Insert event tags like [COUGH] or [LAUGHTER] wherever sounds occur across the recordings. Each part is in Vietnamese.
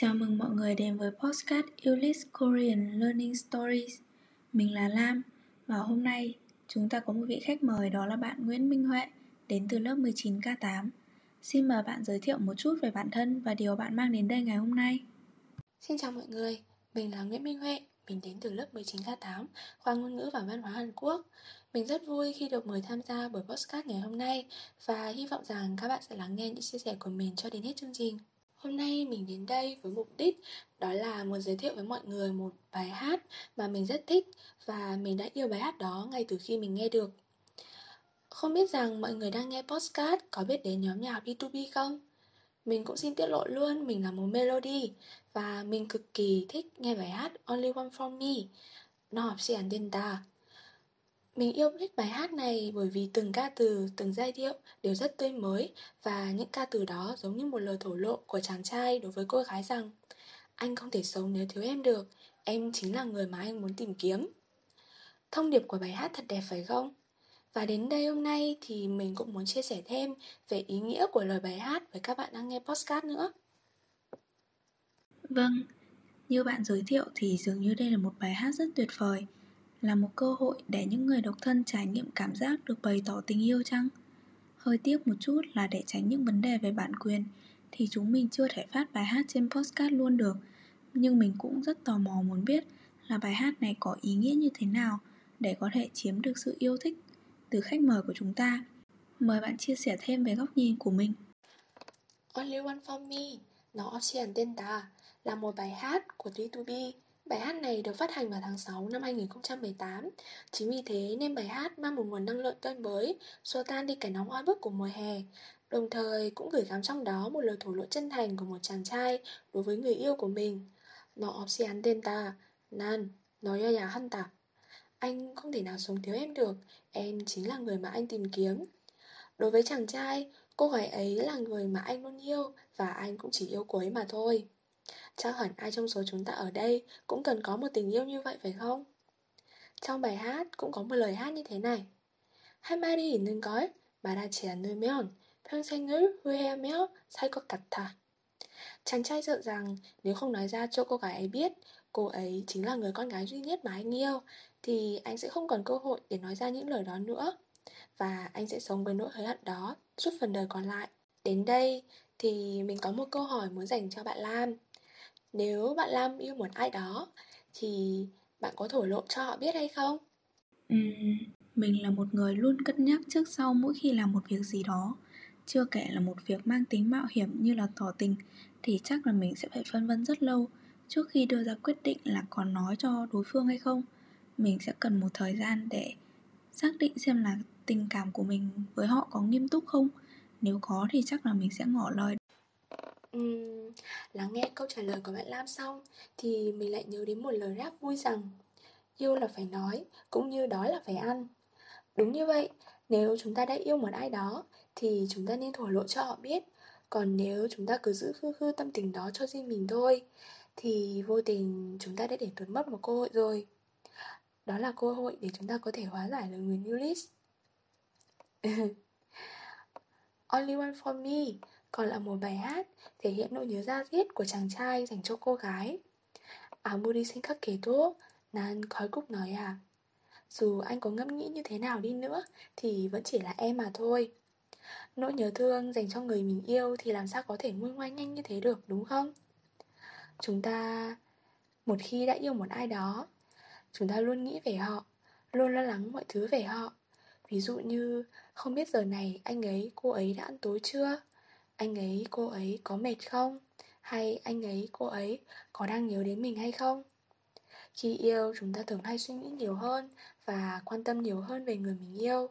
Chào mừng mọi người đến với podcast English Korean Learning Stories. Mình là Lam và hôm nay chúng ta có một vị khách mời đó là bạn Nguyễn Minh Huệ đến từ lớp 19K8. Xin mời bạn giới thiệu một chút về bản thân và điều bạn mang đến đây ngày hôm nay. Xin chào mọi người, mình là Nguyễn Minh Huệ, mình đến từ lớp 19K8, khoa ngôn ngữ và văn hóa Hàn Quốc. Mình rất vui khi được mời tham gia buổi podcast ngày hôm nay và hy vọng rằng các bạn sẽ lắng nghe những chia sẻ của mình cho đến hết chương trình. Hôm nay mình đến đây với mục đích đó là muốn giới thiệu với mọi người một bài hát mà mình rất thích và mình đã yêu bài hát đó ngay từ khi mình nghe được. Không biết rằng mọi người đang nghe podcast có biết đến nhóm nhạc B2B không? Mình cũng xin tiết lộ luôn, mình là một melody và mình cực kỳ thích nghe bài hát Only One For Me. No học si an mình yêu thích bài hát này bởi vì từng ca từ, từng giai điệu đều rất tươi mới và những ca từ đó giống như một lời thổ lộ của chàng trai đối với cô gái rằng anh không thể sống nếu thiếu em được, em chính là người mà anh muốn tìm kiếm. Thông điệp của bài hát thật đẹp phải không? Và đến đây hôm nay thì mình cũng muốn chia sẻ thêm về ý nghĩa của lời bài hát với các bạn đang nghe podcast nữa. Vâng, như bạn giới thiệu thì dường như đây là một bài hát rất tuyệt vời là một cơ hội để những người độc thân trải nghiệm cảm giác được bày tỏ tình yêu chăng? Hơi tiếc một chút là để tránh những vấn đề về bản quyền thì chúng mình chưa thể phát bài hát trên postcard luôn được, nhưng mình cũng rất tò mò muốn biết là bài hát này có ý nghĩa như thế nào để có thể chiếm được sự yêu thích từ khách mời của chúng ta. Mời bạn chia sẻ thêm về góc nhìn của mình. All You Want From Me, nó no Ocean Denda là một bài hát của D2B Bài hát này được phát hành vào tháng 6 năm 2018 Chính vì thế nên bài hát mang một nguồn năng lượng tươi mới Xua tan đi cái nóng oi bức của mùa hè Đồng thời cũng gửi gắm trong đó một lời thổ lộ chân thành của một chàng trai đối với người yêu của mình Nó 없이 안 된다 난 너여야 한다 Anh không thể nào sống thiếu em được Em chính là người mà anh tìm kiếm Đối với chàng trai, cô gái ấy là người mà anh luôn yêu Và anh cũng chỉ yêu cô ấy mà thôi Chắc hẳn ai trong số chúng ta ở đây cũng cần có một tình yêu như vậy phải không? Trong bài hát cũng có một lời hát như thế này 할 말이 있는 걸 말하지 않으면 평생을 후회하며 살 것 같아. Chàng trai sợ rằng nếu không nói ra cho cô gái ấy biết cô ấy chính là người con gái duy nhất mà anh yêu thì anh sẽ không còn cơ hội để nói ra những lời đó nữa và anh sẽ sống với nỗi hối hận đó suốt phần đời còn lại. Đến đây thì mình có một câu hỏi muốn dành cho bạn Lam. Nếu bạn Lam yêu một ai đó Thì bạn có thổ lộ cho họ biết hay không? Ừ, mình là một người luôn cân nhắc trước sau mỗi khi làm một việc gì đó. Chưa kể là một việc mang tính mạo hiểm như là tỏ tình Thì chắc là mình sẽ phải phân vân rất lâu Trước khi đưa ra quyết định là còn nói cho đối phương hay không. Mình sẽ cần một thời gian để xác định xem là tình cảm của mình với họ có nghiêm túc không. Nếu có thì chắc là mình sẽ ngỏ lời Uhm, lắng nghe câu trả lời của bạn Lam xong thì mình lại nhớ đến một lời rap vui rằng yêu là phải nói cũng như đói là phải ăn. Đúng như vậy, nếu chúng ta đã yêu một ai đó thì chúng ta nên thổ lộ cho họ biết. Còn nếu chúng ta cứ giữ khư khư tâm tình đó cho riêng mình thôi thì vô tình chúng ta đã để tuột mất một cơ hội rồi. Đó là cơ hội để chúng ta có thể hóa giải lời nguyền Ulysses. [LAUGHS] Only one for me còn là một bài hát thể hiện nỗi nhớ ra diết của chàng trai dành cho cô gái. Amuri sinh khắc kế tố, Nan khói cúc nói à. Dù anh có ngẫm nghĩ như thế nào đi nữa thì vẫn chỉ là em mà thôi. Nỗi nhớ thương dành cho người mình yêu thì làm sao có thể nguôi ngoai nhanh như thế được đúng không? Chúng ta một khi đã yêu một ai đó, chúng ta luôn nghĩ về họ, luôn lo lắng mọi thứ về họ. Ví dụ như không biết giờ này anh ấy, cô ấy đã ăn tối chưa? Anh ấy, cô ấy có mệt không? Hay anh ấy, cô ấy có đang nhớ đến mình hay không? Khi yêu, chúng ta thường hay suy nghĩ nhiều hơn và quan tâm nhiều hơn về người mình yêu.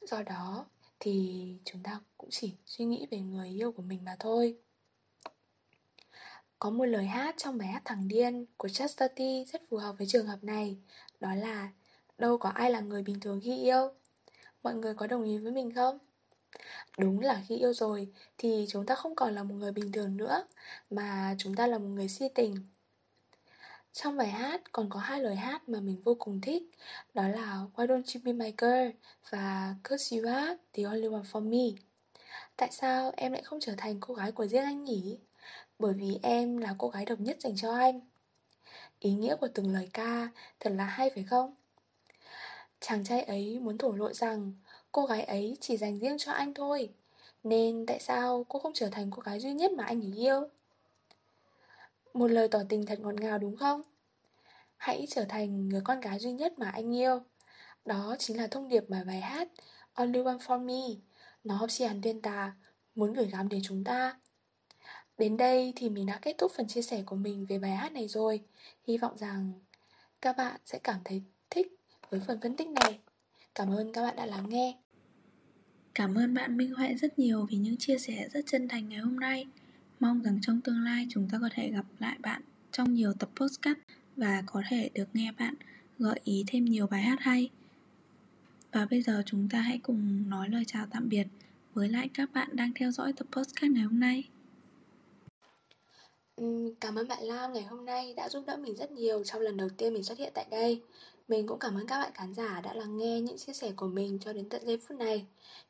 Do đó thì chúng ta cũng chỉ suy nghĩ về người yêu của mình mà thôi. Có một lời hát trong bài hát Thằng Điên của Chester T rất phù hợp với trường hợp này. Đó là, Đâu có ai là người bình thường khi yêu. Mọi người có đồng ý với mình không? Đúng là khi yêu rồi, thì chúng ta không còn là một người bình thường nữa, Mà chúng ta là một người si tình. Trong bài hát còn có hai lời hát mà mình vô cùng thích, Đó là Why don't you be my girl? và Cause you are the only one for me. Tại sao em lại không trở thành cô gái của riêng anh nhỉ? Bởi vì em là cô gái độc nhất dành cho anh. Ý nghĩa của từng lời ca Thật là hay phải không? Chàng trai ấy muốn thổ lộ rằng Cô gái ấy chỉ dành riêng cho anh thôi. Nên tại sao cô không trở thành cô gái duy nhất mà anh ấy yêu? Một lời tỏ tình thật ngọt ngào đúng không? Hãy trở thành người con gái duy nhất mà anh yêu. Đó chính là thông điệp mà bài hát Only One For Me, Nó học hàn tuyên tà, Muốn gửi gắm đến chúng ta. Đến đây thì mình đã kết thúc phần chia sẻ của mình về bài hát này rồi. Hy vọng rằng các bạn sẽ cảm thấy thích với phần phân tích này. Cảm ơn các bạn đã lắng nghe Cảm ơn bạn Minh Huệ rất nhiều vì những chia sẻ rất chân thành ngày hôm nay Mong rằng trong tương lai chúng ta có thể gặp lại bạn trong nhiều tập postcard và có thể được nghe bạn gợi ý thêm nhiều bài hát hay. Và bây giờ chúng ta hãy cùng nói lời chào tạm biệt với lại các bạn đang theo dõi tập podcast ngày hôm nay. Cảm ơn bạn Lam ngày hôm nay đã giúp đỡ mình rất nhiều trong lần đầu tiên mình xuất hiện tại đây. Mình cũng cảm ơn các bạn khán giả đã lắng nghe những chia sẻ của mình cho đến tận giây phút này.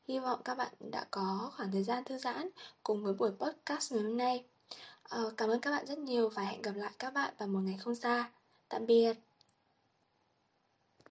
Hy vọng các bạn đã có khoảng thời gian thư giãn cùng với buổi podcast ngày hôm nay. Ờ, cảm ơn các bạn rất nhiều và hẹn gặp lại các bạn vào một ngày không xa. Tạm biệt.